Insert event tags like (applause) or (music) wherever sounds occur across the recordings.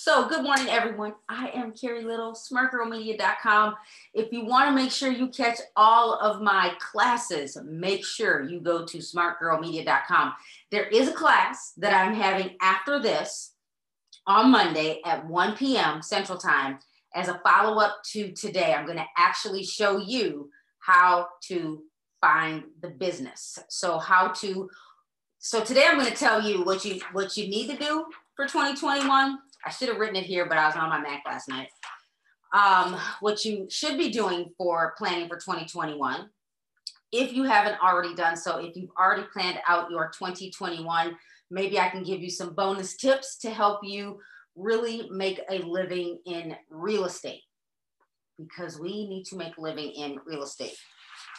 So, good morning, everyone. I am Carrie Little, smartgirlmedia.com. If you want to make sure you catch all of my classes, make sure you go to smartgirlmedia.com. There is a class that I'm having after this on Monday at 1 p.m. Central Time as a follow up to today. I'm going to actually show you how to find the business. So, how to so today I'm going to tell you what you what you need to do for 2021 I should have written it here, but I was on my Mac last night. Um, what you should be doing for planning for 2021. If you haven't already done so, if you've already planned out your 2021, maybe I can give you some bonus tips to help you really make a living in real estate because we need to make a living in real estate.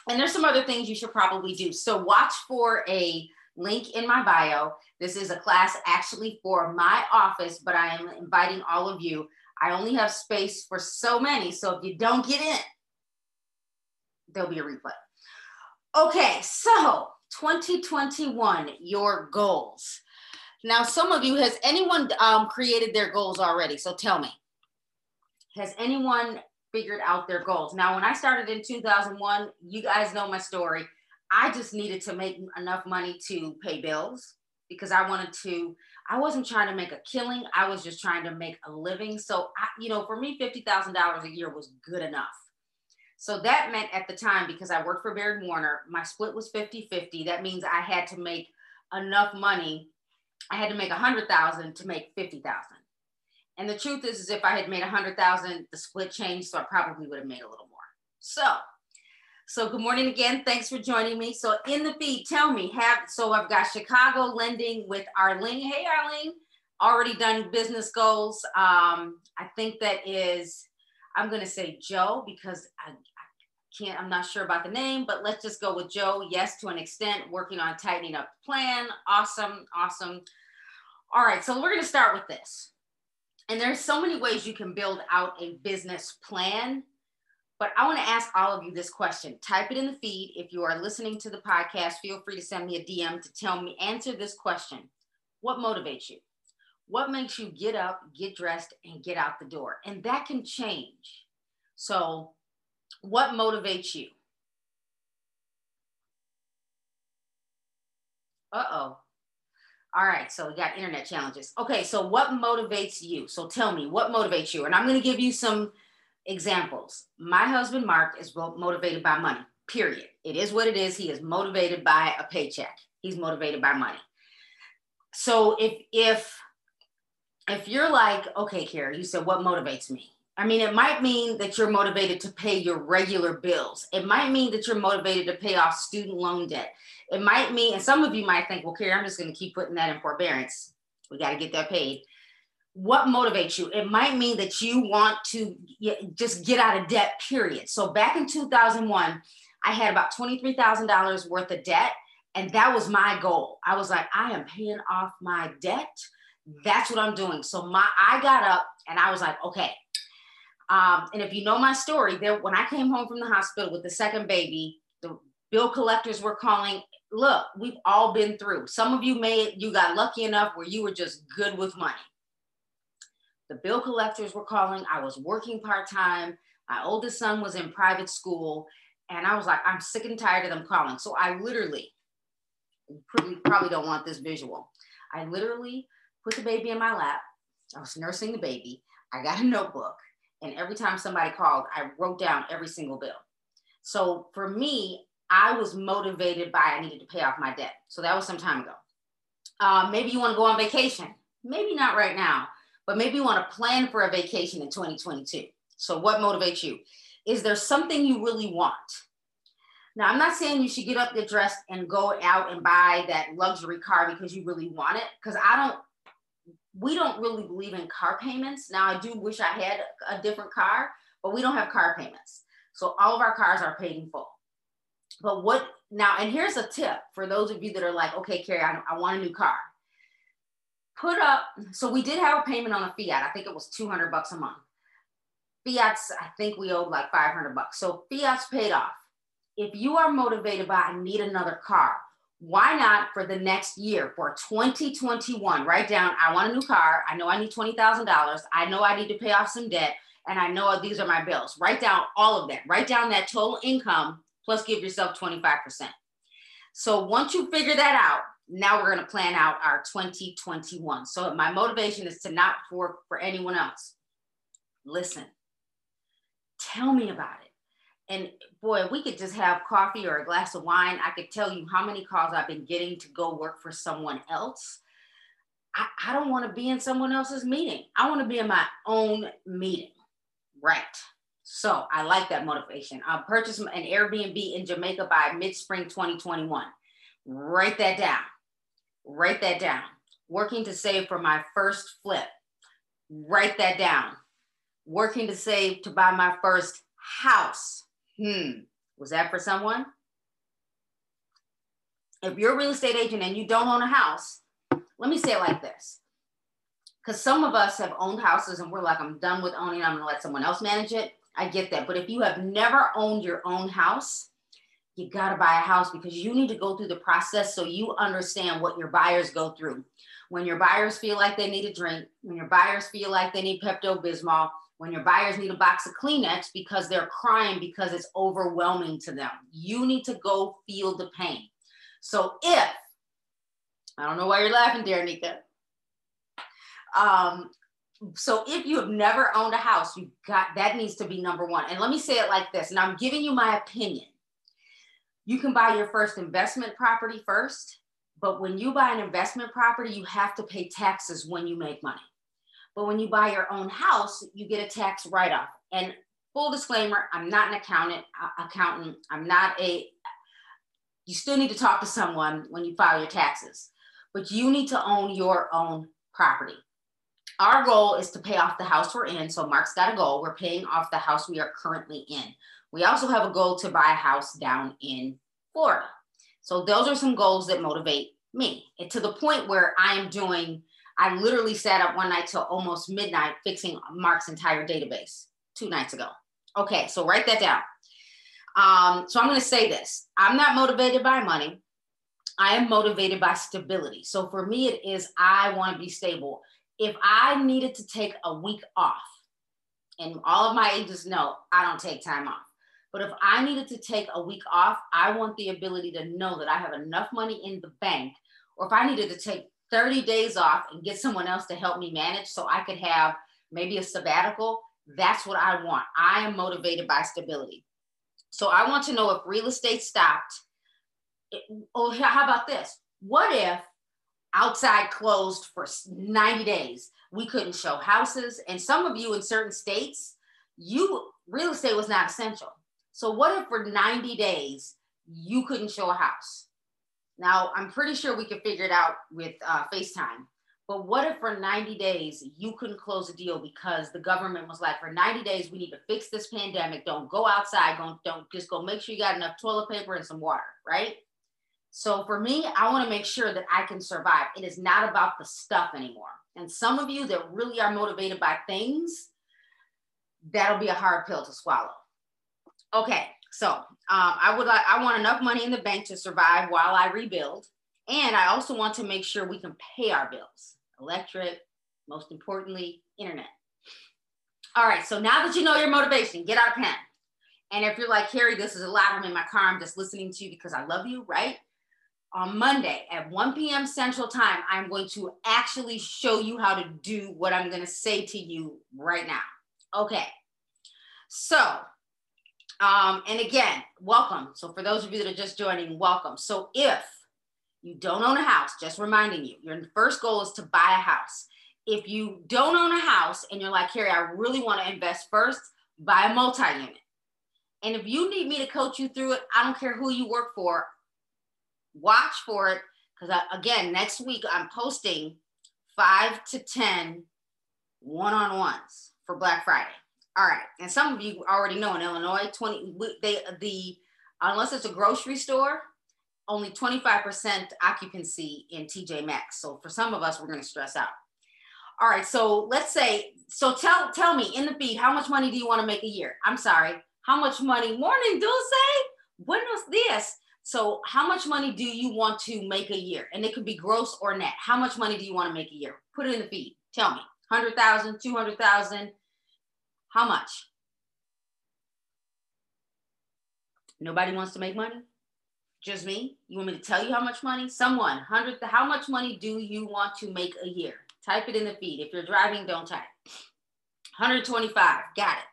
And there's some other things you should probably do. So watch for a link in my bio. This is a class actually for my office, but I am inviting all of you. I only have space for so many. So if you don't get in, there'll be a replay. Okay, so 2021, your goals. Now, some of you, has anyone um, created their goals already? So tell me, has anyone figured out their goals? Now, when I started in 2001, you guys know my story. I just needed to make enough money to pay bills because I wanted to, I wasn't trying to make a killing. I was just trying to make a living. So, I, you know, for me, $50,000 a year was good enough. So that meant at the time, because I worked for Baird Warner, my split was 50 50. That means I had to make enough money. I had to make a 100,000 to make 50,000. And the truth is, is if I had made a 100,000, the split changed. So I probably would have made a little more. So so good morning again. Thanks for joining me. So in the feed, tell me, have so I've got Chicago lending with Arlene. Hey Arlene, already done business goals. Um, I think that is, I'm gonna say Joe because I, I can't, I'm not sure about the name, but let's just go with Joe. Yes, to an extent, working on tightening up the plan. Awesome, awesome. All right, so we're gonna start with this. And there's so many ways you can build out a business plan but I want to ask all of you this question. Type it in the feed. If you are listening to the podcast, feel free to send me a DM to tell me, answer this question. What motivates you? What makes you get up, get dressed, and get out the door? And that can change. So, what motivates you? Uh oh. All right, so we got internet challenges. Okay, so what motivates you? So tell me, what motivates you? And I'm going to give you some examples. My husband, Mark, is motivated by money, period. It is what it is. He is motivated by a paycheck. He's motivated by money. So if, if, if you're like, okay, Carrie, you said, what motivates me? I mean, it might mean that you're motivated to pay your regular bills. It might mean that you're motivated to pay off student loan debt. It might mean, and some of you might think, well, Carrie, I'm just going to keep putting that in forbearance. We got to get that paid what motivates you? It might mean that you want to just get out of debt period. So back in 2001 i had about $23000 worth of debt and that was my goal. I was like i am paying off my debt. That's what i'm doing. So my i got up and i was like okay. Um, and if you know my story there when i came home from the hospital with the second baby the bill collectors were calling. Look we've all been through. Some of you may you got lucky enough where you were just good with money the bill collectors were calling. I was working part time. My oldest son was in private school. And I was like, I'm sick and tired of them calling. So I literally, probably, probably don't want this visual. I literally put the baby in my lap. I was nursing the baby. I got a notebook. And every time somebody called, I wrote down every single bill. So for me, I was motivated by I needed to pay off my debt. So that was some time ago. Uh, maybe you want to go on vacation. Maybe not right now but maybe you want to plan for a vacation in 2022. So, what motivates you? Is there something you really want? Now, I'm not saying you should get up, get dressed, and go out and buy that luxury car because you really want it. Because I don't, we don't really believe in car payments. Now, I do wish I had a different car, but we don't have car payments. So, all of our cars are paid in full. But what now, and here's a tip for those of you that are like, okay, Carrie, I, I want a new car put up, so we did have a payment on a Fiat. I think it was 200 bucks a month. Fiat's, I think we owed like 500 bucks. So Fiat's paid off. If you are motivated by, I need another car, why not for the next year for 2021 write down i want a new car i know i need $20000 i know i need to pay off some debt and i know these are my bills write down all of that write down that total income plus give yourself 25% so once you figure that out now we're going to plan out our 2021 so my motivation is to not work for anyone else listen tell me about it and boy, we could just have coffee or a glass of wine. I could tell you how many calls I've been getting to go work for someone else. I, I don't want to be in someone else's meeting. I want to be in my own meeting. Right. So I like that motivation. I'll purchase an Airbnb in Jamaica by mid spring 2021. Write that down. Write that down. Working to save for my first flip. Write that down. Working to save to buy my first house Hmm, was that for someone? If you're a real estate agent and you don't own a house, let me say it like this. Because some of us have owned houses and we're like, I'm done with owning, I'm gonna let someone else manage it. I get that. But if you have never owned your own house, you gotta buy a house because you need to go through the process so you understand what your buyers go through. When your buyers feel like they need a drink, when your buyers feel like they need Pepto Bismol, when your buyers need a box of Kleenex because they're crying because it's overwhelming to them. You need to go feel the pain. So if, I don't know why you're laughing, Darenika. Um, so if you have never owned a house, you got that needs to be number one. And let me say it like this, and I'm giving you my opinion. You can buy your first investment property first, but when you buy an investment property, you have to pay taxes when you make money. But when you buy your own house, you get a tax write off. And full disclaimer, I'm not an accountant. Uh, accountant. I'm not a. You still need to talk to someone when you file your taxes, but you need to own your own property. Our goal is to pay off the house we're in. So Mark's got a goal. We're paying off the house we are currently in. We also have a goal to buy a house down in Florida. So those are some goals that motivate me. And to the point where I am doing I literally sat up one night till almost midnight fixing Mark's entire database two nights ago. Okay, so write that down. Um, so I'm going to say this I'm not motivated by money. I am motivated by stability. So for me, it is I want to be stable. If I needed to take a week off, and all of my agents know I don't take time off. But if I needed to take a week off, I want the ability to know that I have enough money in the bank. Or if I needed to take 30 days off and get someone else to help me manage so I could have maybe a sabbatical, that's what I want. I am motivated by stability. So I want to know if real estate stopped. It, oh, how about this? What if outside closed for 90 days? We couldn't show houses. And some of you in certain states, you real estate was not essential. So what if for 90 days you couldn't show a house? Now, I'm pretty sure we could figure it out with uh, FaceTime. But what if for 90 days you couldn't close a deal because the government was like, for 90 days, we need to fix this pandemic. Don't go outside. Don't, don't just go make sure you got enough toilet paper and some water, right? So for me, I want to make sure that I can survive. It is not about the stuff anymore. And some of you that really are motivated by things, that'll be a hard pill to swallow. Okay, so um, I would like I want enough money in the bank to survive while I rebuild, and I also want to make sure we can pay our bills, electric, most importantly, internet. All right, so now that you know your motivation, get out a pen. And if you're like Carrie, this is a lot. I'm in my car. I'm just listening to you because I love you, right? On Monday at 1 p.m. Central Time, I'm going to actually show you how to do what I'm going to say to you right now. Okay. So um, and again, welcome. So for those of you that are just joining, welcome. So if you don't own a house, just reminding you, your first goal is to buy a house. If you don't own a house and you're like, Carrie, I really want to invest first, buy a multi-unit. And if you need me to coach you through it, I don't care who you work for, watch for it. Because again, next week I'm posting five to 10 one-on-ones for Black Friday. All right, and some of you already know in Illinois, 20 they the unless it's a grocery store, only 25% occupancy in TJ Maxx. So for some of us, we're going to stress out. All right, so let's say so tell tell me in the feed how much money do you want to make a year? I'm sorry, how much money? Morning, Dulce. Buenos dias. So, how much money do you want to make a year? And it could be gross or net. How much money do you want to make a year? Put it in the feed. Tell me 100,000, 200,000. How much? Nobody wants to make money? Just me? You want me to tell you how much money? Someone, 100, how much money do you want to make a year? Type it in the feed. If you're driving, don't type. 125, got it.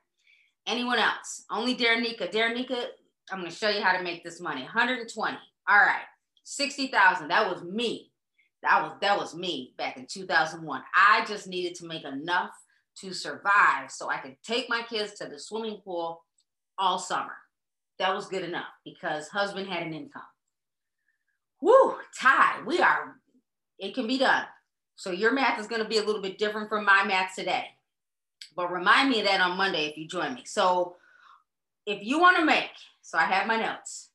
Anyone else? Only Darenika. Darenika, I'm gonna show you how to make this money. 120. All right, 60,000. That was me. That was that was me back in 2001. I just needed to make enough to survive so I could take my kids to the swimming pool all summer. That was good enough because husband had an income. Woo, Ty, we are, it can be done. So your math is going to be a little bit different from my math today. But remind me of that on Monday if you join me. So if you want to make, so I have my notes,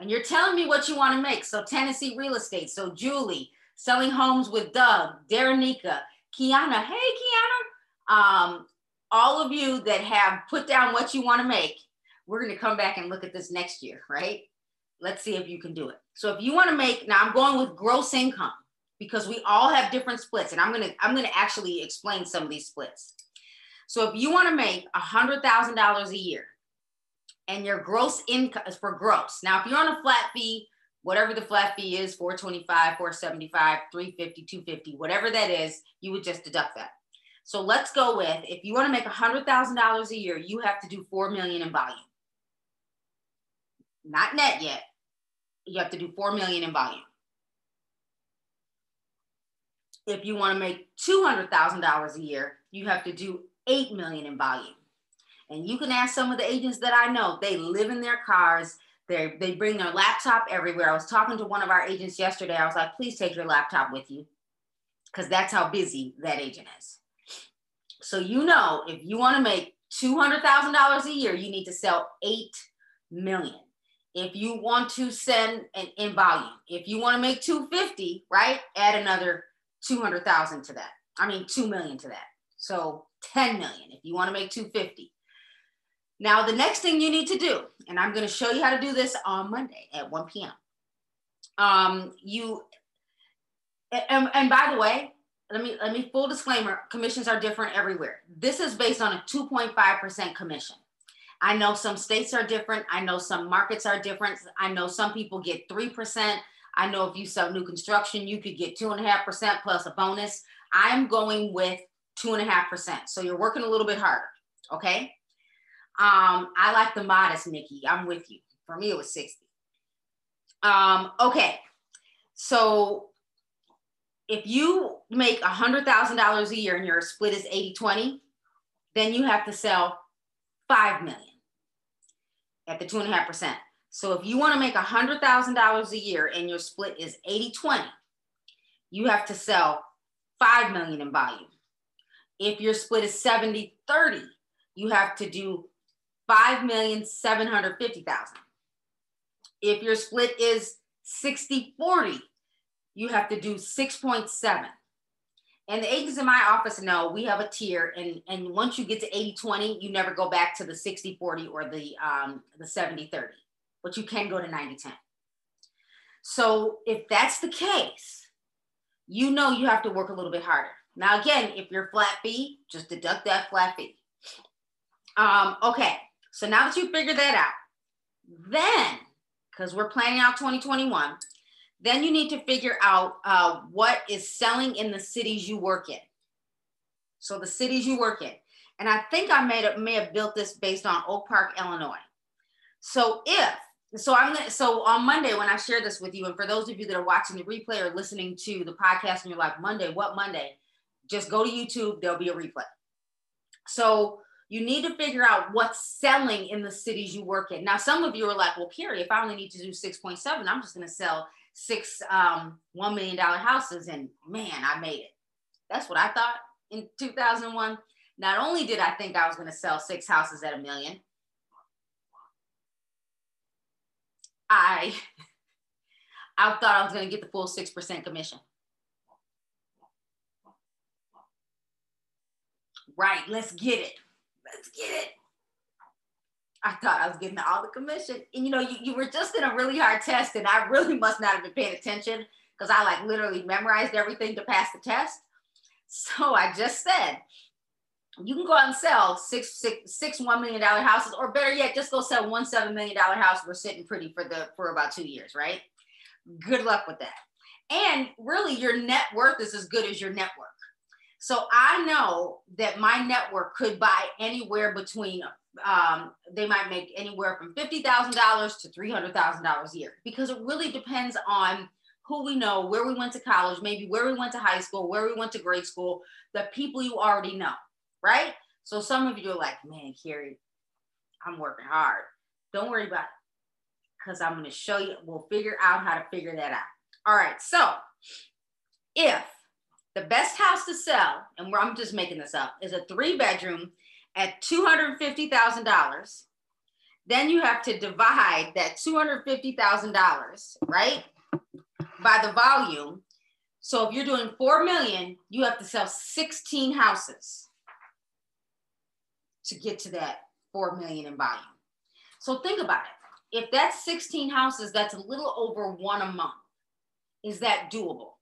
and you're telling me what you want to make. So Tennessee real estate. So Julie, selling homes with Doug, Darenika, Kiana. Hey, Kiana. Um, all of you that have put down what you want to make, we're going to come back and look at this next year, right? Let's see if you can do it. So if you want to make, now I'm going with gross income because we all have different splits and I'm going to, I'm going to actually explain some of these splits. So if you want to make a hundred thousand dollars a year and your gross income is for gross. Now, if you're on a flat fee, whatever the flat fee is, 425, 475, 350, 250, whatever that is, you would just deduct that. So let's go with, if you want to make a hundred thousand dollars a year, you have to do 4 million in volume. Not net yet. You have to do 4 million in volume. If you want to make $200,000 a year, you have to do 8 million in volume. And you can ask some of the agents that I know, they live in their cars. They, they bring their laptop everywhere. I was talking to one of our agents yesterday. I was like, please take your laptop with you because that's how busy that agent is. So, you know, if you want to make $200,000 a year, you need to sell 8 million. If you want to send an, in volume, if you want to make 250, right? Add another 200,000 to that. I mean, 2 million to that. So 10 million if you want to make 250. Now, the next thing you need to do, and I'm going to show you how to do this on Monday at 1 p.m. Um, you, and, and by the way, let me let me full disclaimer: commissions are different everywhere. This is based on a 2.5% commission. I know some states are different. I know some markets are different. I know some people get three percent. I know if you sell new construction, you could get two and a half percent plus a bonus. I'm going with two and a half percent. So you're working a little bit harder. Okay. Um, I like the modest, Nikki. I'm with you. For me, it was 60. Um, okay. So if you make a hundred thousand dollars a year and your split is 80 20, then you have to sell five million at the two and a half percent. So if you want to make a hundred thousand dollars a year and your split is 80 20, you have to sell five million in volume. If your split is 70 30, you have to do 5,750,000. If your split is 60 40, you have to do 6.7. And the agents in my office know we have a tier, and, and once you get to 80 20, you never go back to the 60 40 or the, um, the 70 30, but you can go to 90 10. So if that's the case, you know you have to work a little bit harder. Now, again, if you're flat fee, just deduct that flat fee. Um, okay, so now that you figured that out, then, because we're planning out 2021, then you need to figure out uh, what is selling in the cities you work in. So the cities you work in. And I think I made may have built this based on Oak Park, Illinois. So if so I'm gonna so on Monday when I share this with you, and for those of you that are watching the replay or listening to the podcast and you're like, Monday, what Monday? Just go to YouTube, there'll be a replay. So you need to figure out what's selling in the cities you work in. Now, some of you are like, well, Carrie, if I only need to do 6.7, I'm just going to sell six um, $1 million houses. And man, I made it. That's what I thought in 2001. Not only did I think I was going to sell six houses at a million, I, (laughs) I thought I was going to get the full 6% commission. Right, let's get it. Let's get it. I thought I was getting all the commission. And you know, you, you were just in a really hard test, and I really (laughs) must not have been paying attention because I like literally memorized everything to pass the test. So I just said, you can go out and sell six, six, six one million dollar houses, or better yet, just go sell one seven million dollar house. We're sitting pretty for the for about two years, right? Good luck with that. And really, your net worth is as good as your network. So I know that my network could buy anywhere between um, they might make anywhere from $50,000 to $300,000 a year because it really depends on who we know, where we went to college, maybe where we went to high school, where we went to grade school, the people you already know, right? So some of you are like, man, Carrie, I'm working hard. Don't worry about it because I'm going to show you, we'll figure out how to figure that out. All right. So if the best house to sell, and I'm just making this up, is a three bedroom at $250,000, then you have to divide that $250,000, right, by the volume. So if you're doing 4 million, you have to sell 16 houses to get to that 4 million in volume. So think about it. If that's 16 houses, that's a little over one a month. Is that doable?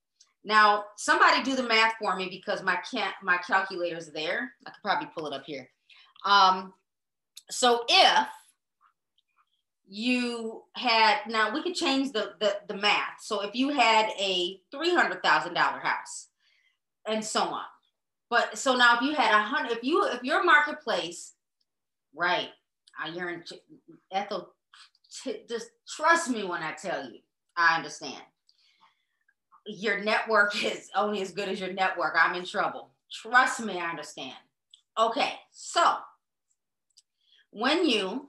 Now, somebody do the math for me because my can't my calculator's there. I could probably pull it up here. Um, so if you had now we could change the, the the math. So if you had a three hundred thousand dollar house, and so on. But so now if you had a hundred, if you if your marketplace, right? I in Ethel. T- just trust me when I tell you. I understand. Your network (laughs) is only as good as your network. I'm in trouble. Trust me, I understand. Okay, so when you,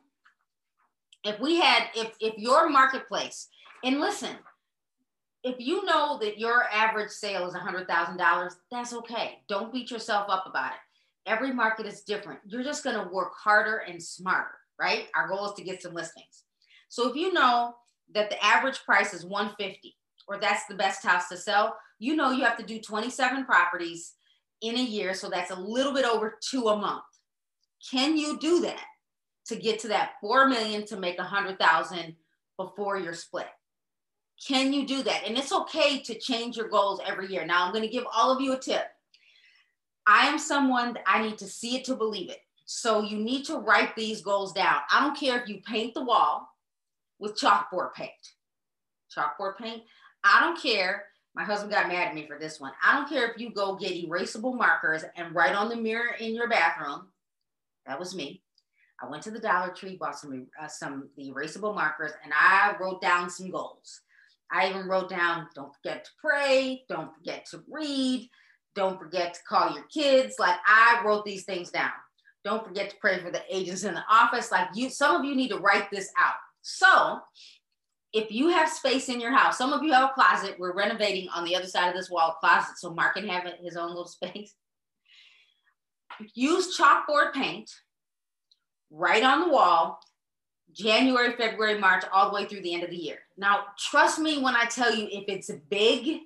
if we had, if if your marketplace, and listen, if you know that your average sale is $100,000, that's okay. Don't beat yourself up about it. Every market is different. You're just going to work harder and smarter, right? Our goal is to get some listings. So if you know that the average price is 150 or that's the best house to sell, you know you have to do 27 properties in a year, so that's a little bit over 2 a month. Can you do that to get to that 4 million to make a 100,000 before you're split? Can you do that? And it's okay to change your goals every year. Now, I'm going to give all of you a tip. I am someone I need to see it to believe it. So you need to write these goals down. I don't care if you paint the wall with chalkboard paint. Chalkboard paint. I don't care. My husband got mad at me for this one. I don't care if you go get erasable markers and write on the mirror in your bathroom. That was me. I went to the Dollar Tree, bought some uh, some erasable markers, and I wrote down some goals. I even wrote down, don't forget to pray, don't forget to read, don't forget to call your kids. Like I wrote these things down. Don't forget to pray for the agents in the office. Like you, some of you need to write this out. So if you have space in your house, some of you have a closet. We're renovating on the other side of this wall closet, so Mark can have his own little (laughs) space. Use chalkboard paint right on the wall January, February, March, all the way through the end of the year. Now, trust me when I tell you, if it's big,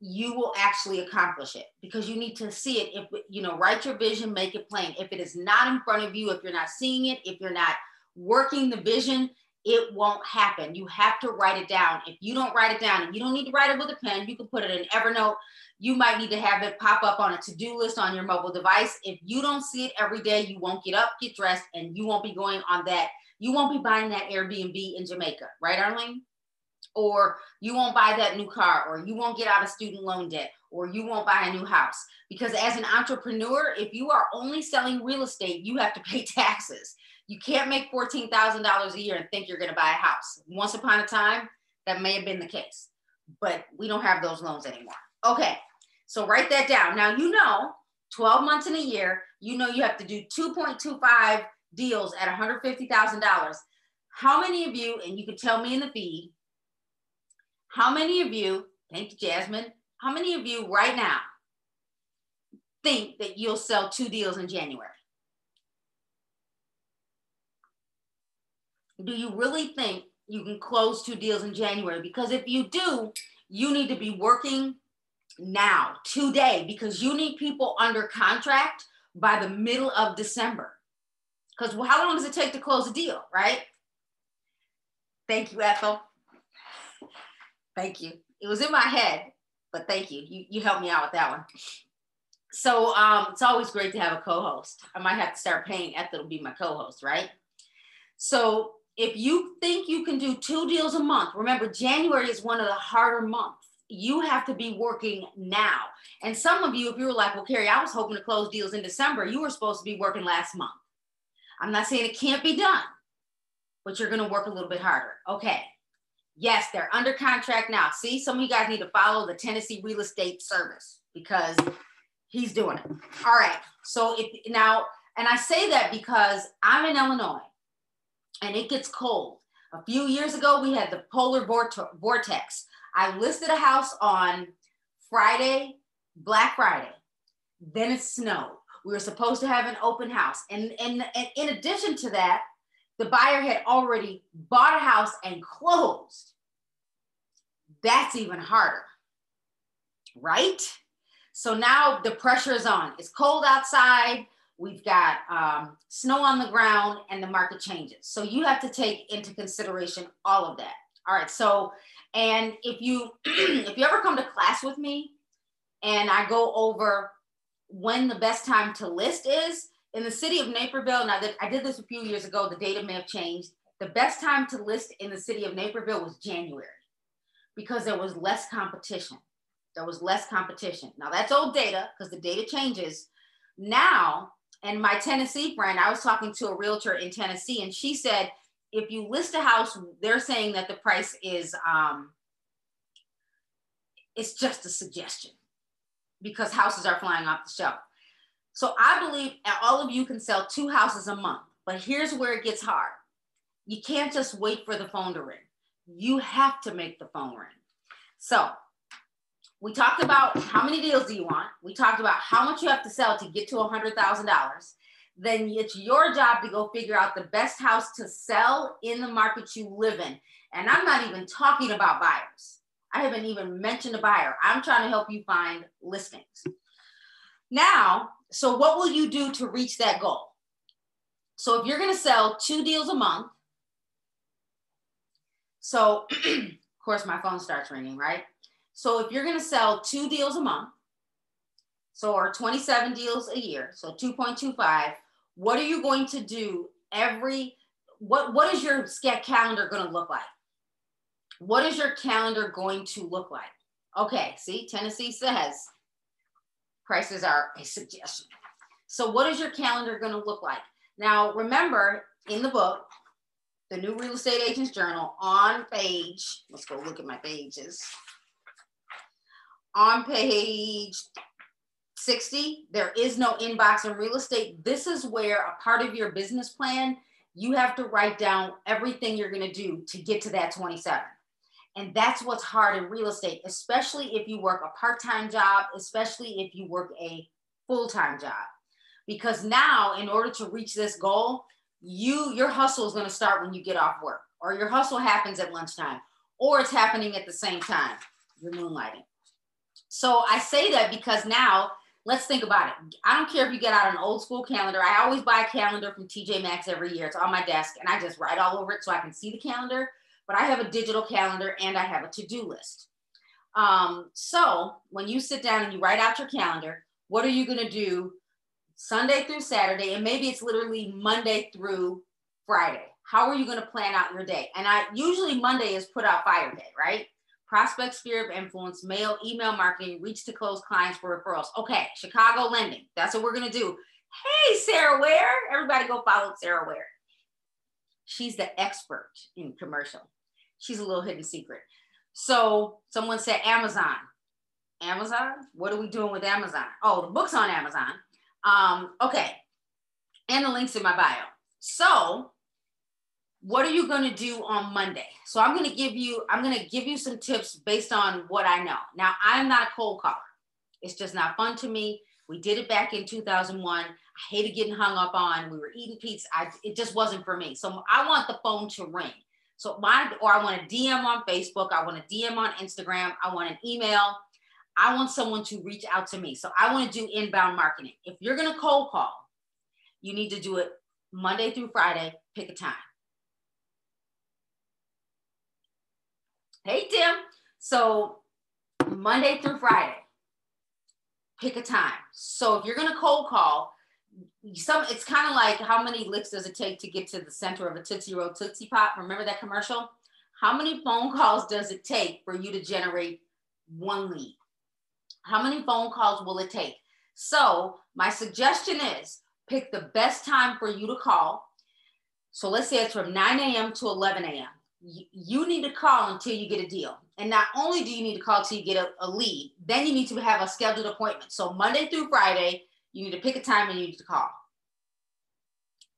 you will actually accomplish it because you need to see it. If you know, write your vision, make it plain. If it is not in front of you, if you're not seeing it, if you're not working the vision, it won't happen. You have to write it down. If you don't write it down, and you don't need to write it with a pen, you can put it in Evernote. You might need to have it pop up on a to do list on your mobile device. If you don't see it every day, you won't get up, get dressed, and you won't be going on that you won't be buying that Airbnb in Jamaica, right, Arlene? Or you won't buy that new car, or you won't get out of student loan debt, or you won't buy a new house. Because as an entrepreneur, if you are only selling real estate, you have to pay (laughs) taxes. You can't make $14,000 a year and think you're going to buy a house. Once upon a time, that may have been the case, but we don't have those loans anymore. Okay, so write that down. Now, you know, 12 months in a year, you know you have to do 2.25 deals at $150,000, how many of you, and you can tell me in the feed, how many of you, thank you, Jasmine, how many of you right now think that you'll sell two deals in January? Do you really think you can close two deals in January? Because if you do, you need to be working now, today, because you need people under contract by the middle of December Because how long does it take to close a deal, right? Thank you, Ethel. Thank you. It was in my head, but thank you. You, you helped me out with that one. So um, it's always great to have a co-host. I might have to start paying Ethel to be my co-host, right? So if you think you can do two deals a month, remember January is one of the harder months. You have to be working now. And some of you, if you were like, well, Carrie, I was hoping to close deals in December, you were supposed to be working last month. I'm not saying it can't be done, but you're going to work a little bit harder. Okay. Yes, they're under contract now. See, some of you guys need to follow the Tennessee Real Estate Service because he's doing it. All right. So if now, and I say that because I'm in Illinois and it gets cold. A few years ago, we had the polar vortex. I listed a house on Friday, Black Friday. Then it snowed. We were supposed to have an open house. And, and, and in addition to that, the buyer had already bought a house and closed. That's even harder, right? So now the pressure is on. It's cold outside. We've got um, snow on the ground and the market changes. So you have to take into consideration all of that. All right. So, and if you (clears throat) if you ever come to class with me and I go over when the best time to list is in the city of Naperville, now that I did this a few years ago, the data may have changed. The best time to list in the city of Naperville was January because there was less competition. There was less competition. Now that's old data because the data changes. Now and my Tennessee friend, I was talking to a realtor in Tennessee, and she said, if you list a house, they're saying that the price is um, it's just a suggestion because houses are flying off the shelf. So I believe all of you can sell two houses a month, but here's where it gets hard. You can't just wait for the phone to ring. You have to make the phone ring. So we talked about how many deals do you want? We talked about how much you have to sell to get to $100,000. Then it's your job to go figure out the best house to sell in the market you live in. And I'm not even talking about buyers. I haven't even mentioned a buyer. I'm trying to help you find listings. Now, so what will you do to reach that goal? So if you're going to sell two deals a month, so (clears throat) of course my phone starts ringing, right? So if you're going to sell two deals a month, so or 27 deals a year, so 2.25, what are you going to do every what what is your calendar going to look like? What is your calendar going to look like? Okay, see, Tennessee says prices are a suggestion. So what is your calendar going to look like? Now, remember in the book, the New Real Estate Agents Journal on page, let's go look at my pages on page 60, there is no inbox in real estate. This is where a part of your business plan, you have to write down everything you're going to do to get to that 27. And that's what's hard in real estate, especially if you work a part time job, especially if you work a full time job. Because now, in order to reach this goal, you your hustle is going to start when you get off work, or your hustle happens at lunchtime, or it's happening at the same time. You're moonlighting. So I say that because now let's think about it. I don't care if you get out an old school calendar. I always buy a calendar from TJ Maxx every year. It's on my desk and I just write all over it so I can see the calendar. But I have a digital calendar and I have a to do list. Um, so when you sit down and you write out your calendar, what are you going to do Sunday through Saturday? And maybe it's literally Monday through Friday. How are you going to plan out your day? And I usually Monday is put out fire day, right? Prospect sphere of influence, mail, email marketing, reach to close clients for referrals. Okay, Chicago lending. That's what we're gonna do. Hey, Sarah Ware. Everybody go follow Sarah Ware. She's the expert in commercial. She's a little hidden secret. So someone said Amazon. Amazon? What are we doing with Amazon? Oh, the book's on Amazon. Um, okay. And the link's in my bio. So what are you going to do on Monday? So I'm going to give you, I'm going to give you some tips based on what I know. Now, I'm not a cold caller. It's just not fun to me. We did it back in 2001. I hated getting hung up on. We were eating pizza. I, it just wasn't for me. So I want the phone to ring. So my, or I want a DM on Facebook. I want a DM on Instagram. I want an email. I want someone to reach out to me. So I want to do inbound marketing. If you're going to cold call, you need to do it Monday through Friday, pick a time. Hey, Tim. So Monday through Friday, pick a time. So if you're going to cold call, some it's kind of like how many licks does it take to get to the center of a Tootsie Roll Tootsie Pop? Remember that commercial? How many phone calls does it take for you to generate one lead? How many phone calls will it take? So my suggestion is pick the best time for you to call. So let's say it's from 9 a.m. to 11 a.m. You need to call until you get a deal. And not only do you need to call till you get a, a lead, then you need to have a scheduled appointment. So Monday through Friday, you need to pick a time and you need to call.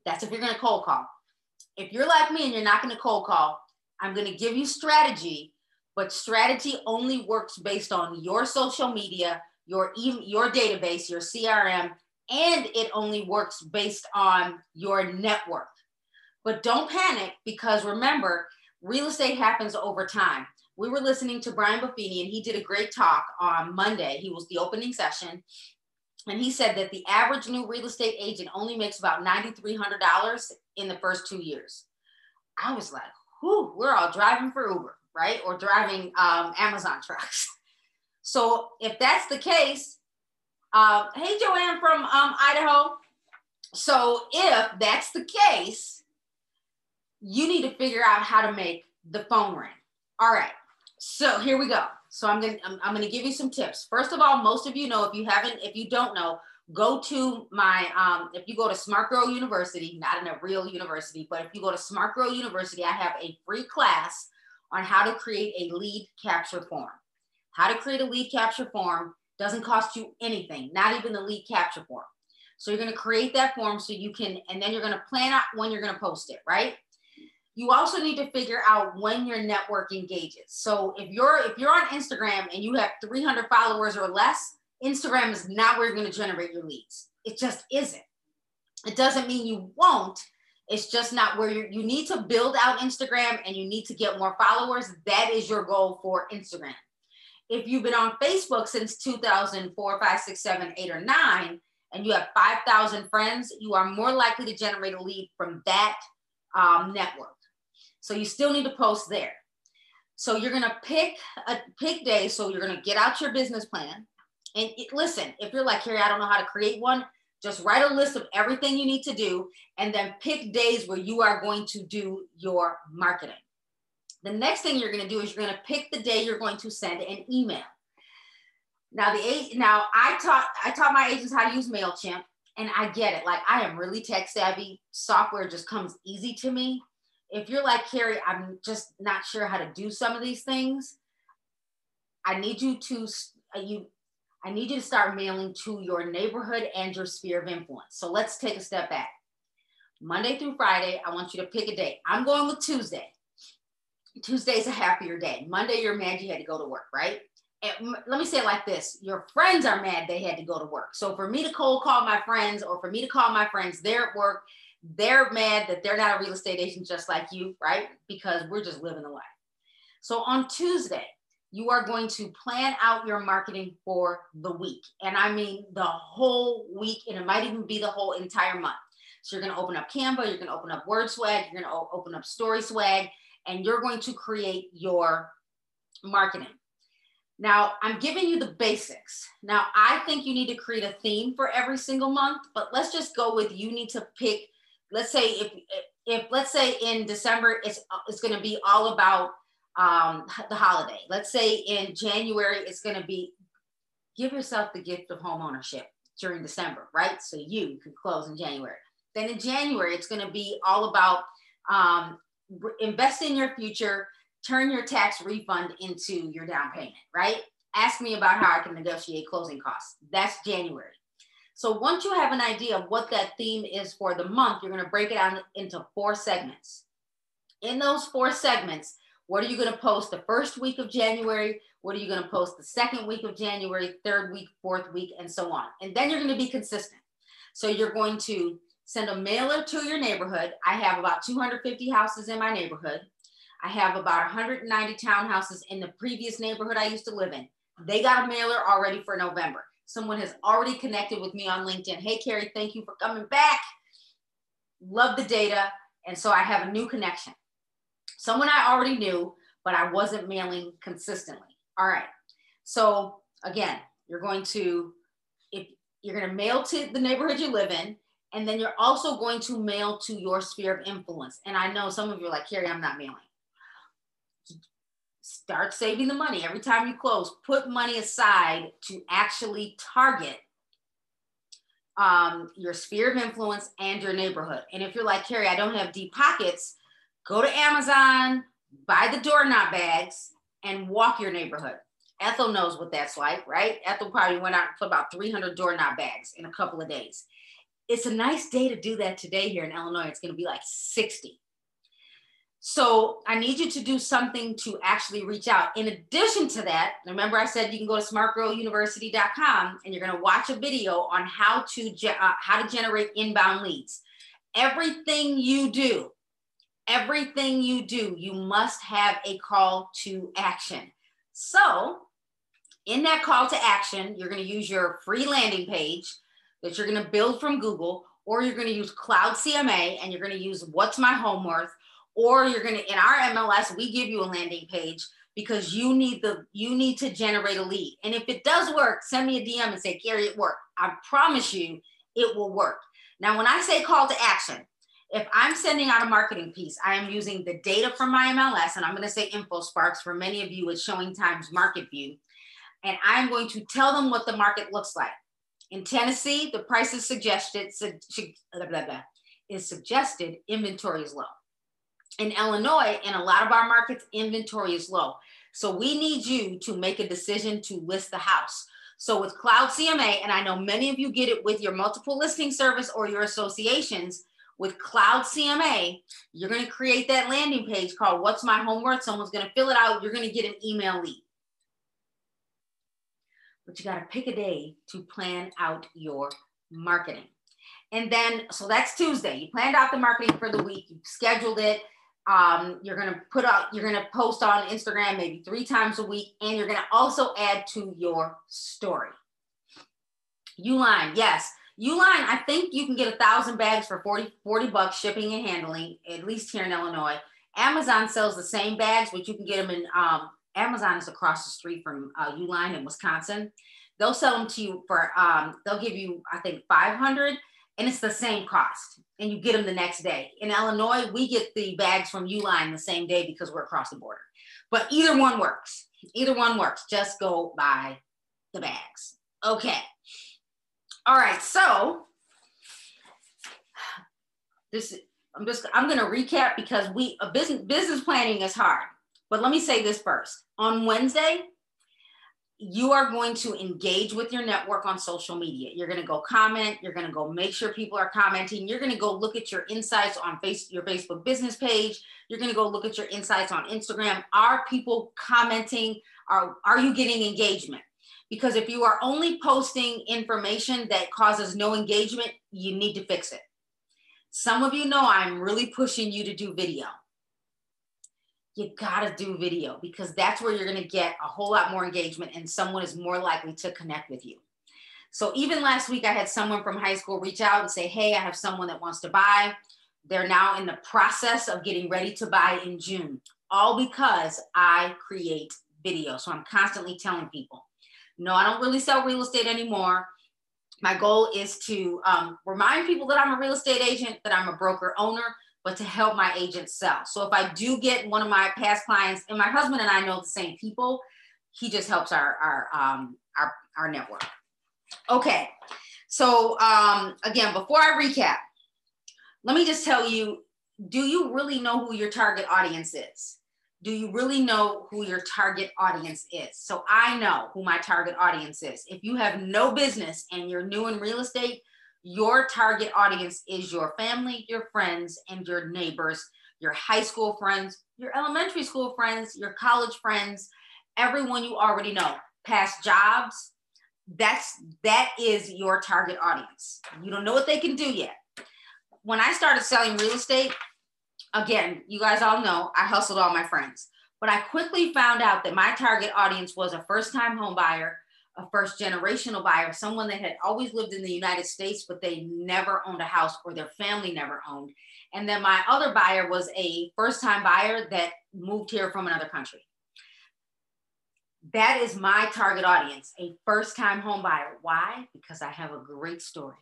That's if you're going to cold call. If you're like me and you're not going to cold call, I'm going to give you strategy, but strategy only works based on your social media, your your database, your CRM, and it only works based on your network. But don't panic because remember, real estate happens over time. We were listening to Brian Buffini and he did a great talk on Monday. He was the opening session and he said that the average new real estate agent only makes about $9,300 in the first two years. I was like, whew, we're all driving for Uber, right? Or driving um, Amazon trucks. (laughs) so if that's the case, uh, hey, Joanne from um, Idaho. So if that's the case, you need to figure out how to make the phone ring. All right. So here we go. So I'm gonna I'm, I'm, gonna give you some tips. First of all, most of you know if you haven't, if you don't know, go to my um, if you go to Smart Girl University, not in a real university, but if you go to Smart Girl University, I have a free class on how to create a lead capture form. How to create a lead capture form doesn't cost you anything, not even the lead capture form. So you're gonna create that form so you can, and then you're gonna plan out when you're gonna post it, right? You also need to figure out when your network engages. So if you're if you're on Instagram and you have 300 followers or less, Instagram is not where you're going to generate your leads. It just isn't. It doesn't mean you won't. It's just not where you you need to build out Instagram and you need to get more followers. That is your goal for Instagram. If you've been on Facebook since 2004, 5, 6, 7, 8, or 9, and you have 5,000 friends, you are more likely to generate a lead from that um, network. So you still need to post there. So you're gonna pick a pick day. So you're gonna get out your business plan. And it, listen, if you're like, Carrie, I don't know how to create one, just write a list of everything you need to do and then pick days where you are going to do your marketing. The next thing you're gonna do is you're gonna pick the day you're going to send an email. Now the now I taught I taught my agents how to use MailChimp and I get it. Like I am really tech savvy. Software just comes easy to me if you're like Carrie, I'm just not sure how to do some of these things. I need you to uh, you I need you to start mailing to your neighborhood and your sphere of influence. So let's take a step back. Monday through Friday, I want you to pick a day. I'm going with Tuesday. Tuesday's a happier day. Monday, you're mad you had to go to work, right? And let me say it like this your friends are mad they had to go to work. So for me to cold call my friends or for me to call my friends, they're at work they're mad that they're not a real estate agent just like you, right? Because we're just living the life. So on Tuesday, you are going to plan out your marketing for the week. And I mean the whole week, and it might even be the whole entire month. So you're going to open up Canva, you're going to open up Word Swag, you're going to open up Story Swag, and you're going to create your marketing. Now, I'm giving you the basics. Now, I think you need to create a theme for every single month, but let's just go with you need to pick let's say if if let's say in December it's it's going to be all about um, the holiday. Let's say in January it's going to be give yourself the gift of home ownership during December, right? So you can close in January. Then in January it's going to be all about um, invest in your future, turn your tax refund into your down payment, right? Ask me about how I can negotiate closing costs. That's January. So once you have an idea of what that theme is for the month, you're going to break it down into four segments. In those four segments, what are you going to post the first week of January? What are you going to post the second week of January, third week, fourth week, and so on? And then you're going to be consistent. So you're going to send a mailer to your neighborhood. I have about 250 houses in my neighborhood. I have about 190 townhouses in the previous neighborhood I used to live in. They got a mailer already for November. Someone has already connected with me on LinkedIn. Hey, Carrie, thank you for coming back. love the data. And so I have a new connection. Someone I already knew, but I wasn't mailing consistently. All right. So again, you're going to, if you're going to mail to the neighborhood you live in, and then you're also going to mail to your sphere of influence. And I know some of you are like, Carrie, I'm not mailing. Start saving the money every time you close. Put money aside to actually target um, your sphere of influence and your neighborhood. And if you're like, Carrie, I don't have deep pockets, go to Amazon, buy the doorknob bags, and walk your neighborhood. Ethel knows what that's like, right? Ethel probably went out for about 300 doorknob bags in a couple of days. It's a nice day to do that today here in Illinois. It's going to be like 60. So I need you to do something to actually reach out. In addition to that, remember I said you can go to smartgirluniversity.com and you're going to watch a video on how to uh, how to generate inbound leads. Everything you do, everything you do, you must have a call to action. So, in that call to action, you're going to use your free landing page that you're going to build from Google or you're going to use Cloud CMA and you're going to use what's my home worth or you're going to in our MLS we give you a landing page because you need the you need to generate a lead. And if it does work, send me a DM and say, "Carrie, it worked." I promise you it will work. Now, when I say call to action, if I'm sending out a marketing piece, I am using the data from my MLS and I'm going to say InfoSparks for many of you it's Showing Times Market View. And I'm going to tell them what the market looks like. In Tennessee, the price is suggested, blah, blah, blah, is suggested inventory is low in Illinois, in a lot of our markets, inventory is low. So we need you to make a decision to list the house. So with Cloud CMA, and I know many of you get it with your multiple listing service or your associations, with Cloud CMA, you're going to create that landing page called What's My Home Worth? Someone's going to fill it out. You're going to get an email lead. But you got to pick a day to plan out your marketing. And then, so that's Tuesday. You planned out the marketing for the week, you scheduled it um, you're going to put out, you're going to post on Instagram maybe three times a week, and you're going to also add to your story. Uline, yes. Uline, I think you can get a thousand bags for 40, 40 bucks shipping and handling, at least here in Illinois. Amazon sells the same bags, but you can get them in, um, Amazon is across the street from uh, Uline in Wisconsin. They'll sell them to you for, um, they'll give you, I think, 500 and it's the same cost and you get them the next day. In Illinois, we get the bags from Uline the same day because we're across the border. But either one works. Either one works. Just go buy the bags. Okay. All right. So this I'm just I'm going to recap because we a business business planning is hard. But let me say this first. On Wednesday, you are going to engage with your network on social media. You're going to go comment. You're going to go make sure people are commenting. You're going to go look at your insights on face, your Facebook business page. You're going to go look at your insights on Instagram. Are people commenting? Are, are you getting engagement? Because if you are only posting information that causes no engagement, you need to fix it. Some of you know I'm really pushing you to do video you gotta do video because that's where you're gonna get a whole lot more engagement and someone is more likely to connect with you. So even last week, I had someone from high school reach out and say, Hey, I have someone that wants to buy. They're now in the process of getting ready to buy in June, all because I create video. So I'm constantly telling people, No, I don't really sell real estate anymore. My goal is to um, remind people that I'm a real estate agent, that I'm a broker owner, but to help my agent sell. So if I do get one of my past clients, and my husband and I know the same people, he just helps our our um, our, our network. Okay, so um, again, before I recap, let me just tell you: Do you really know who your target audience is? Do you really know who your target audience is? So I know who my target audience is. If you have no business and you're new in real estate, your target audience is your family, your friends, and your neighbors, your high school friends, your elementary school friends, your college friends, everyone you already know, past jobs. That's that is your target audience. You don't know what they can do yet. When I started selling real estate, again, you guys all know I hustled all my friends, but I quickly found out that my target audience was a first-time home buyer, a first generational buyer, someone that had always lived in the United States, but they never owned a house or their family never owned. And then my other buyer was a first time buyer that moved here from another country. That is my target audience, a first time home buyer. Why? Because I have a great story.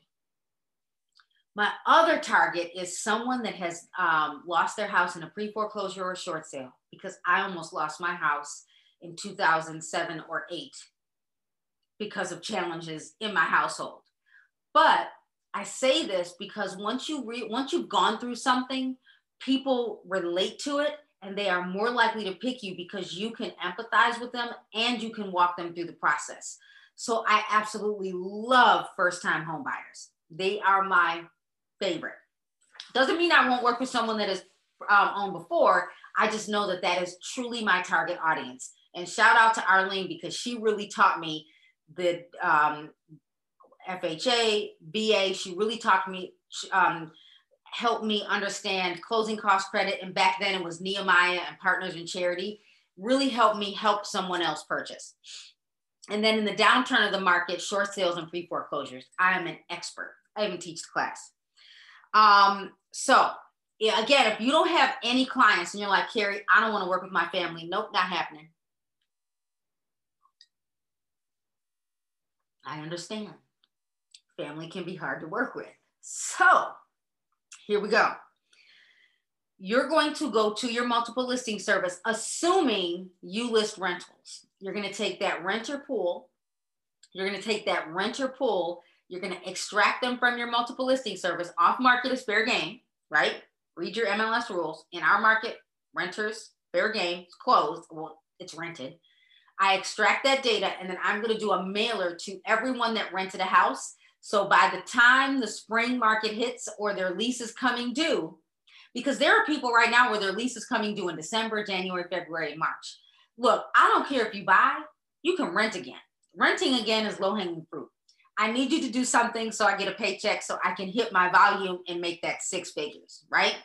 My other target is someone that has um, lost their house in a pre foreclosure or short sale because I almost lost my house in 2007 or 8 because of challenges in my household. But I say this because once you re- once you've gone through something, people relate to it and they are more likely to pick you because you can empathize with them and you can walk them through the process. So I absolutely love first time homebuyers. They are my favorite. Doesn't mean I won't work with someone that has um, owned before. I just know that that is truly my target audience. And shout out to Arlene because she really taught me the um, FHA, VA. She really taught me, um, helped me understand closing cost credit. And back then it was Nehemiah and Partners in Charity. Really helped me help someone else purchase. And then in the downturn of the market, short sales and pre foreclosures, I am an expert. I even teach the class. Um, so yeah, again, if you don't have any clients and you're like, Carrie, I don't want to work with my family. Nope, not happening. I understand. Family can be hard to work with. So here we go. You're going to go to your multiple listing service, assuming you list rentals. You're going to take that renter pool. You're going to take that renter pool you're going to extract them from your multiple listing service. Off market is fair game, right? Read your MLS rules. In our market, renters, fair game, it's closed. Well, it's rented. I extract that data and then I'm going to do a mailer to everyone that rented a house. So by the time the spring market hits or their lease is coming due, because there are people right now where their lease is coming due in December, January, February, March. Look, I don't care if you buy, you can rent again. Renting again is low hanging fruit. I need you to do something so I get a paycheck so I can hit my volume and make that six figures, right?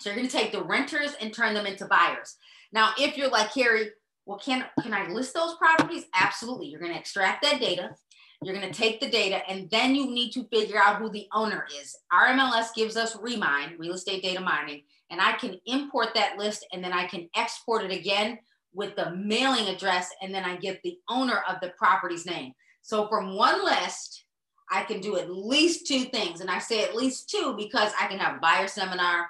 So you're going to take the renters and turn them into buyers. Now, if you're like Carrie, well, can can I list those properties? Absolutely. You're going to extract that data. You're going to take the data, and then you need to figure out who the owner is. RMLS gives us Remine, real estate data mining, and I can import that list, and then I can export it again with the mailing address, and then I get the owner of the property's name. So from one list, I can do at least two things. And I say at least two because I can have buyer seminar.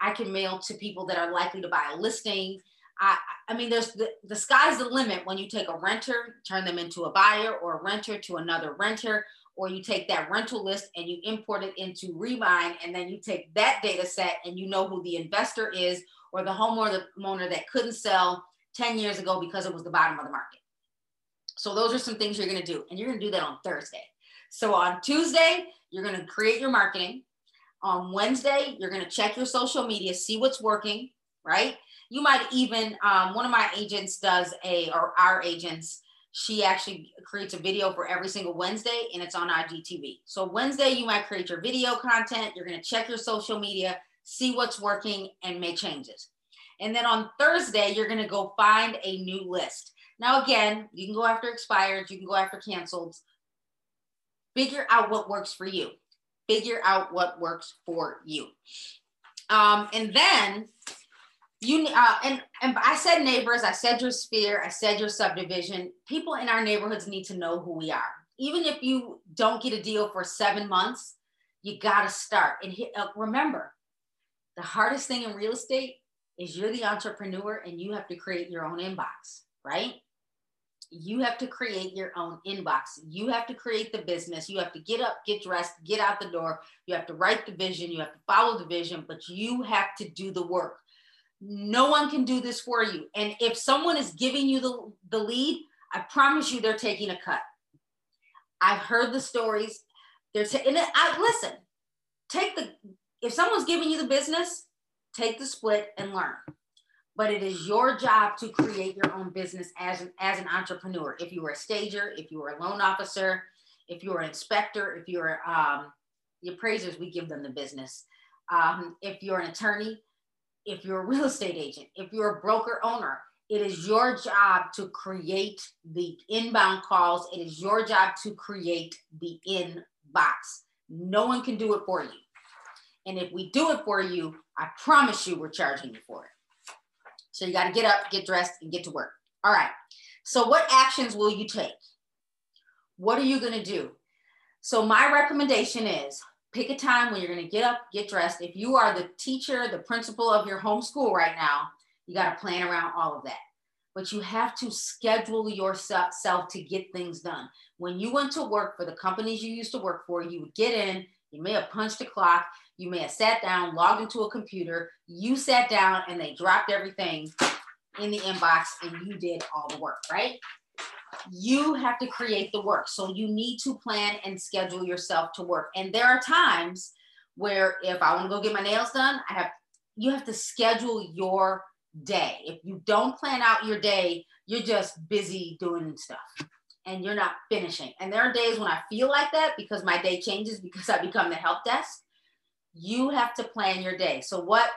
I can mail to people that are likely to buy a listing. I, I mean, there's the, the sky's the limit when you take a renter, turn them into a buyer or a renter to another renter, or you take that rental list and you import it into Remine, and then you take that data set and you know who the investor is or the homeowner that couldn't sell 10 years ago because it was the bottom of the market. So those are some things you're going to do. And you're going to do that on Thursday. So on Tuesday, you're going to create your marketing. On Wednesday, you're going to check your social media, see what's working, right? You might even, um, one of my agents does a, or our agents, she actually creates a video for every single Wednesday and it's on IGTV. So Wednesday, you might create your video content. You're going to check your social media, see what's working and make changes. And then on Thursday, you're going to go find a new list. Now, again, you can go after expired, you can go after canceled. Figure out what works for you. Figure out what works for you. Um, and then you uh, and and I said neighbors, I said your sphere, I said your subdivision. People in our neighborhoods need to know who we are. Even if you don't get a deal for seven months, you got to start. And uh, remember, the hardest thing in real estate is you're the entrepreneur and you have to create your own inbox, right? you have to create your own inbox. You have to create the business. You have to get up, get dressed, get out the door. You have to write the vision. You have to follow the vision, but you have to do the work. No one can do this for you. And if someone is giving you the, the lead, I promise you they're taking a cut. I've heard the stories. They're ta- and I listen. Take the if someone's giving you the business, take the split and learn but it is your job to create your own business as an, as an entrepreneur. If you are a stager, if you are a loan officer, if you're an inspector, if you're um, the appraisers, we give them the business. Um, if you're an attorney, if you're a real estate agent, if you're a broker owner, It is your job to create the inbound calls. It is your job to create the inbox. No one can do it for you. And if we do it for you, I promise you we're charging you for it. So you got to get up, get dressed, and get to work. All right. So, what actions will you take? What are you going to do? So, my recommendation is pick a time when you're going to get up, get dressed. If you are the teacher, the principal of your homeschool right now, you got to plan around all of that. But you have to schedule yourself to get things done. When you went to work for the companies you used to work for, you would get in, you may have punched a clock, you may have sat down, logged into a computer, you sat down and they dropped everything in the inbox and you did all the work, right? You have to create the work. So you need to plan and schedule yourself to work. And there are times where if I want to go get my nails done, I have you have to schedule your day. If you don't plan out your day, you're just busy doing stuff and you're not finishing. And there are days when I feel like that because my day changes because I become the help desk you have to plan your day. So what?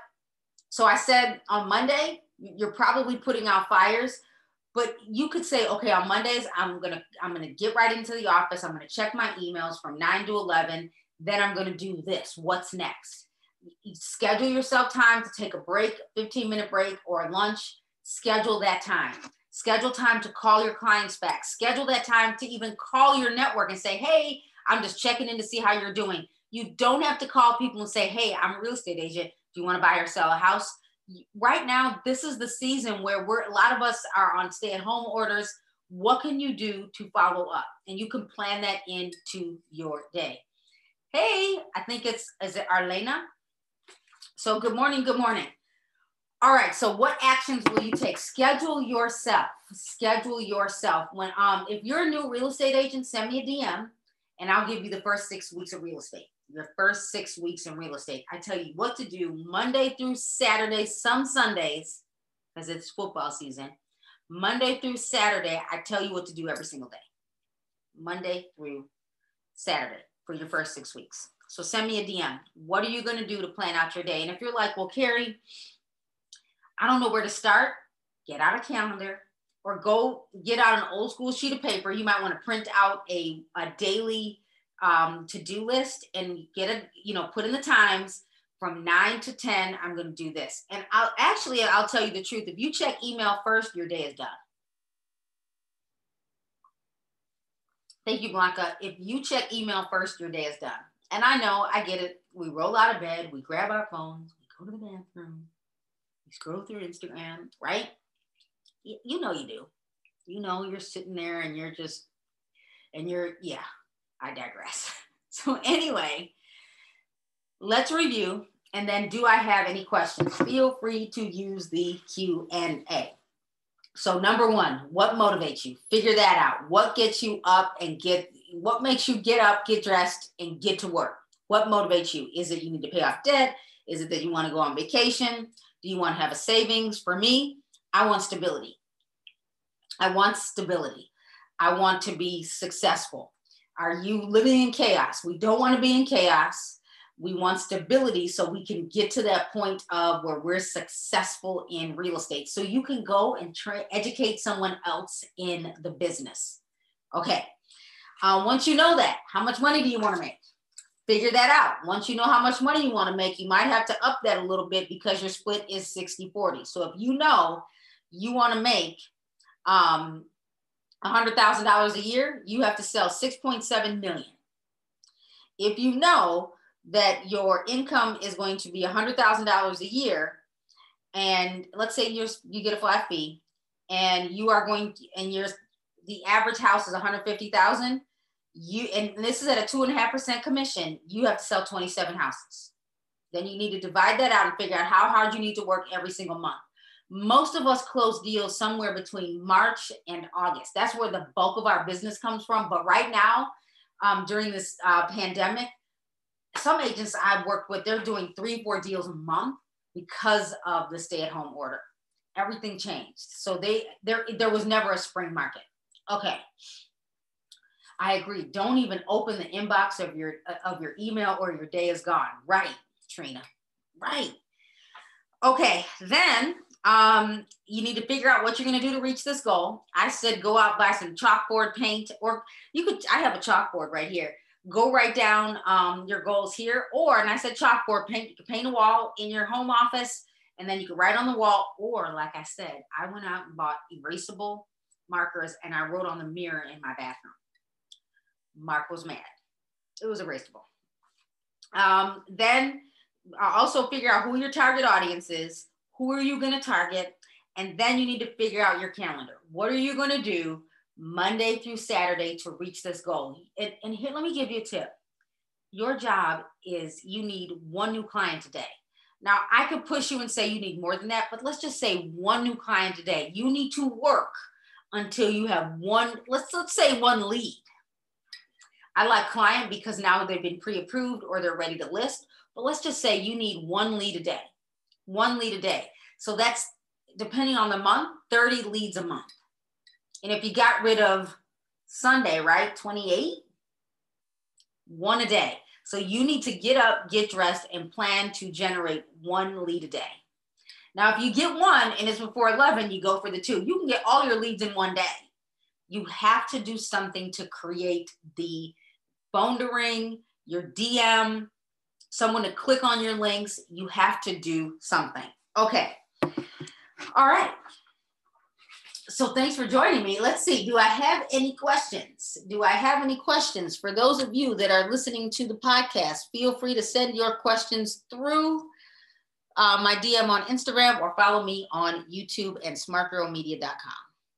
So I said on Monday, you're probably putting out fires, but you could say, okay, on Mondays, I'm gonna I'm gonna get right into the office. I'm gonna check my emails from nine to eleven. Then I'm gonna do this. What's next? schedule yourself time to take a break, 15 minute break or lunch. Schedule that time. Schedule time to call your clients back. Schedule that time to even call your network and say, hey, I'm just checking in to see how you're doing. You don't have to call people and say, hey, I'm a real estate agent. Do you want to buy or sell a house? Right now, this is the season where we're a lot of us are on stay at home orders. What can you do to follow up? And you can plan that into your day. Hey, I think it's, is it Arlena? So good morning, good morning. All right, so what actions will you take? Schedule yourself. Schedule yourself. When um, if you're a new real estate agent, send me a DM and I'll give you the first six weeks of real estate your first six weeks in real estate. I tell you what to do Monday through Saturday, some Sundays, because it's football season. Monday through Saturday, I tell you what to do every single day. Monday through Saturday for your first six weeks. So send me a DM. What are you going to do to plan out your day? And if you're like, well, Carrie, I don't know where to start, get out a calendar or go get out an old school sheet of paper. You might want to print out a, a daily um, to-do list and get a, you know, put in the times from nine to 10, I'm going to do this. And I'll actually, I'll tell you the truth. If you check email first, your day is done. Thank you, Blanca. If you check email first, your day is done. And I know, I get it. We roll out of bed, we grab our phones, we go to the bathroom, we scroll through Instagram, right? You know you do. You know you're sitting there and you're just, and you're, yeah, I digress. (laughs) So anyway, let's review and then do I have any questions? Feel free to use the Q&A. So number 1, what motivates you? Figure that out. What gets you up and get what makes you get up, get dressed and get to work? What motivates you? Is it you need to pay off debt? Is it that you want to go on vacation? Do you want to have a savings? For me, I want stability. I want stability. I want to be successful. Are you living in chaos? We don't want to be in chaos. We want stability so we can get to that point of where we're successful in real estate. So you can go and try educate someone else in the business. Okay. Uh, once you know that, how much money do you want to make? Figure that out. Once you know how much money you want to make, you might have to up that a little bit because your split is 60 40. So if you know you want to make um, $100,000 a year, you have to sell 6.7 million. If you know that your income is going to be $100,000 a year, and let's say you you get a flat fee, and you are going and your the average house is 150,000, you and this is at a two and a half percent commission, you have to sell 27 houses. Then you need to divide that out and figure out how hard you need to work every single month most of us close deals somewhere between March and August. That's where the bulk of our business comes from. But right now, um, during this uh, pandemic, some agents I've worked with, they're doing three, four deals a month because of the stay-at-home order. Everything changed. So they there there was never a spring market. Okay. I agree. Don't even open the inbox of your of your email or your day is gone. Right, Trina. Right. Okay, then Um, you need to figure out what you're going to do to reach this goal. I said go out buy some chalkboard paint, or you could. I have a chalkboard right here. Go write down um, your goals here, or and I said chalkboard paint. You can paint a wall in your home office, and then you can write on the wall. Or like I said, I went out and bought erasable markers, and I wrote on the mirror in my bathroom. Mark was mad. It was erasable. Um, then also figure out who your target audience is who are you going to target? And then you need to figure out your calendar. What are you going to do Monday through Saturday to reach this goal? And, and here, let me give you a tip. Your job is you need one new client a day. Now, I could push you and say you need more than that, but let's just say one new client a day. You need to work until you have one, let's, let's say one lead. I like client because now they've been pre-approved or they're ready to list, but let's just say you need one lead a day one lead a day. So that's depending on the month, 30 leads a month. And if you got rid of Sunday, right, 28, one a day. So you need to get up, get dressed, and plan to generate one lead a day. Now, if you get one and it's before 11, you go for the two. You can get all your leads in one day. You have to do something to create the phone to ring, your DM, someone to click on your links, you have to do something. Okay. All right. So thanks for joining me. Let's see. Do I have any questions? Do I have any questions? For those of you that are listening to the podcast, feel free to send your questions through uh, my DM on Instagram or follow me on YouTube and smartgirlmedia.com.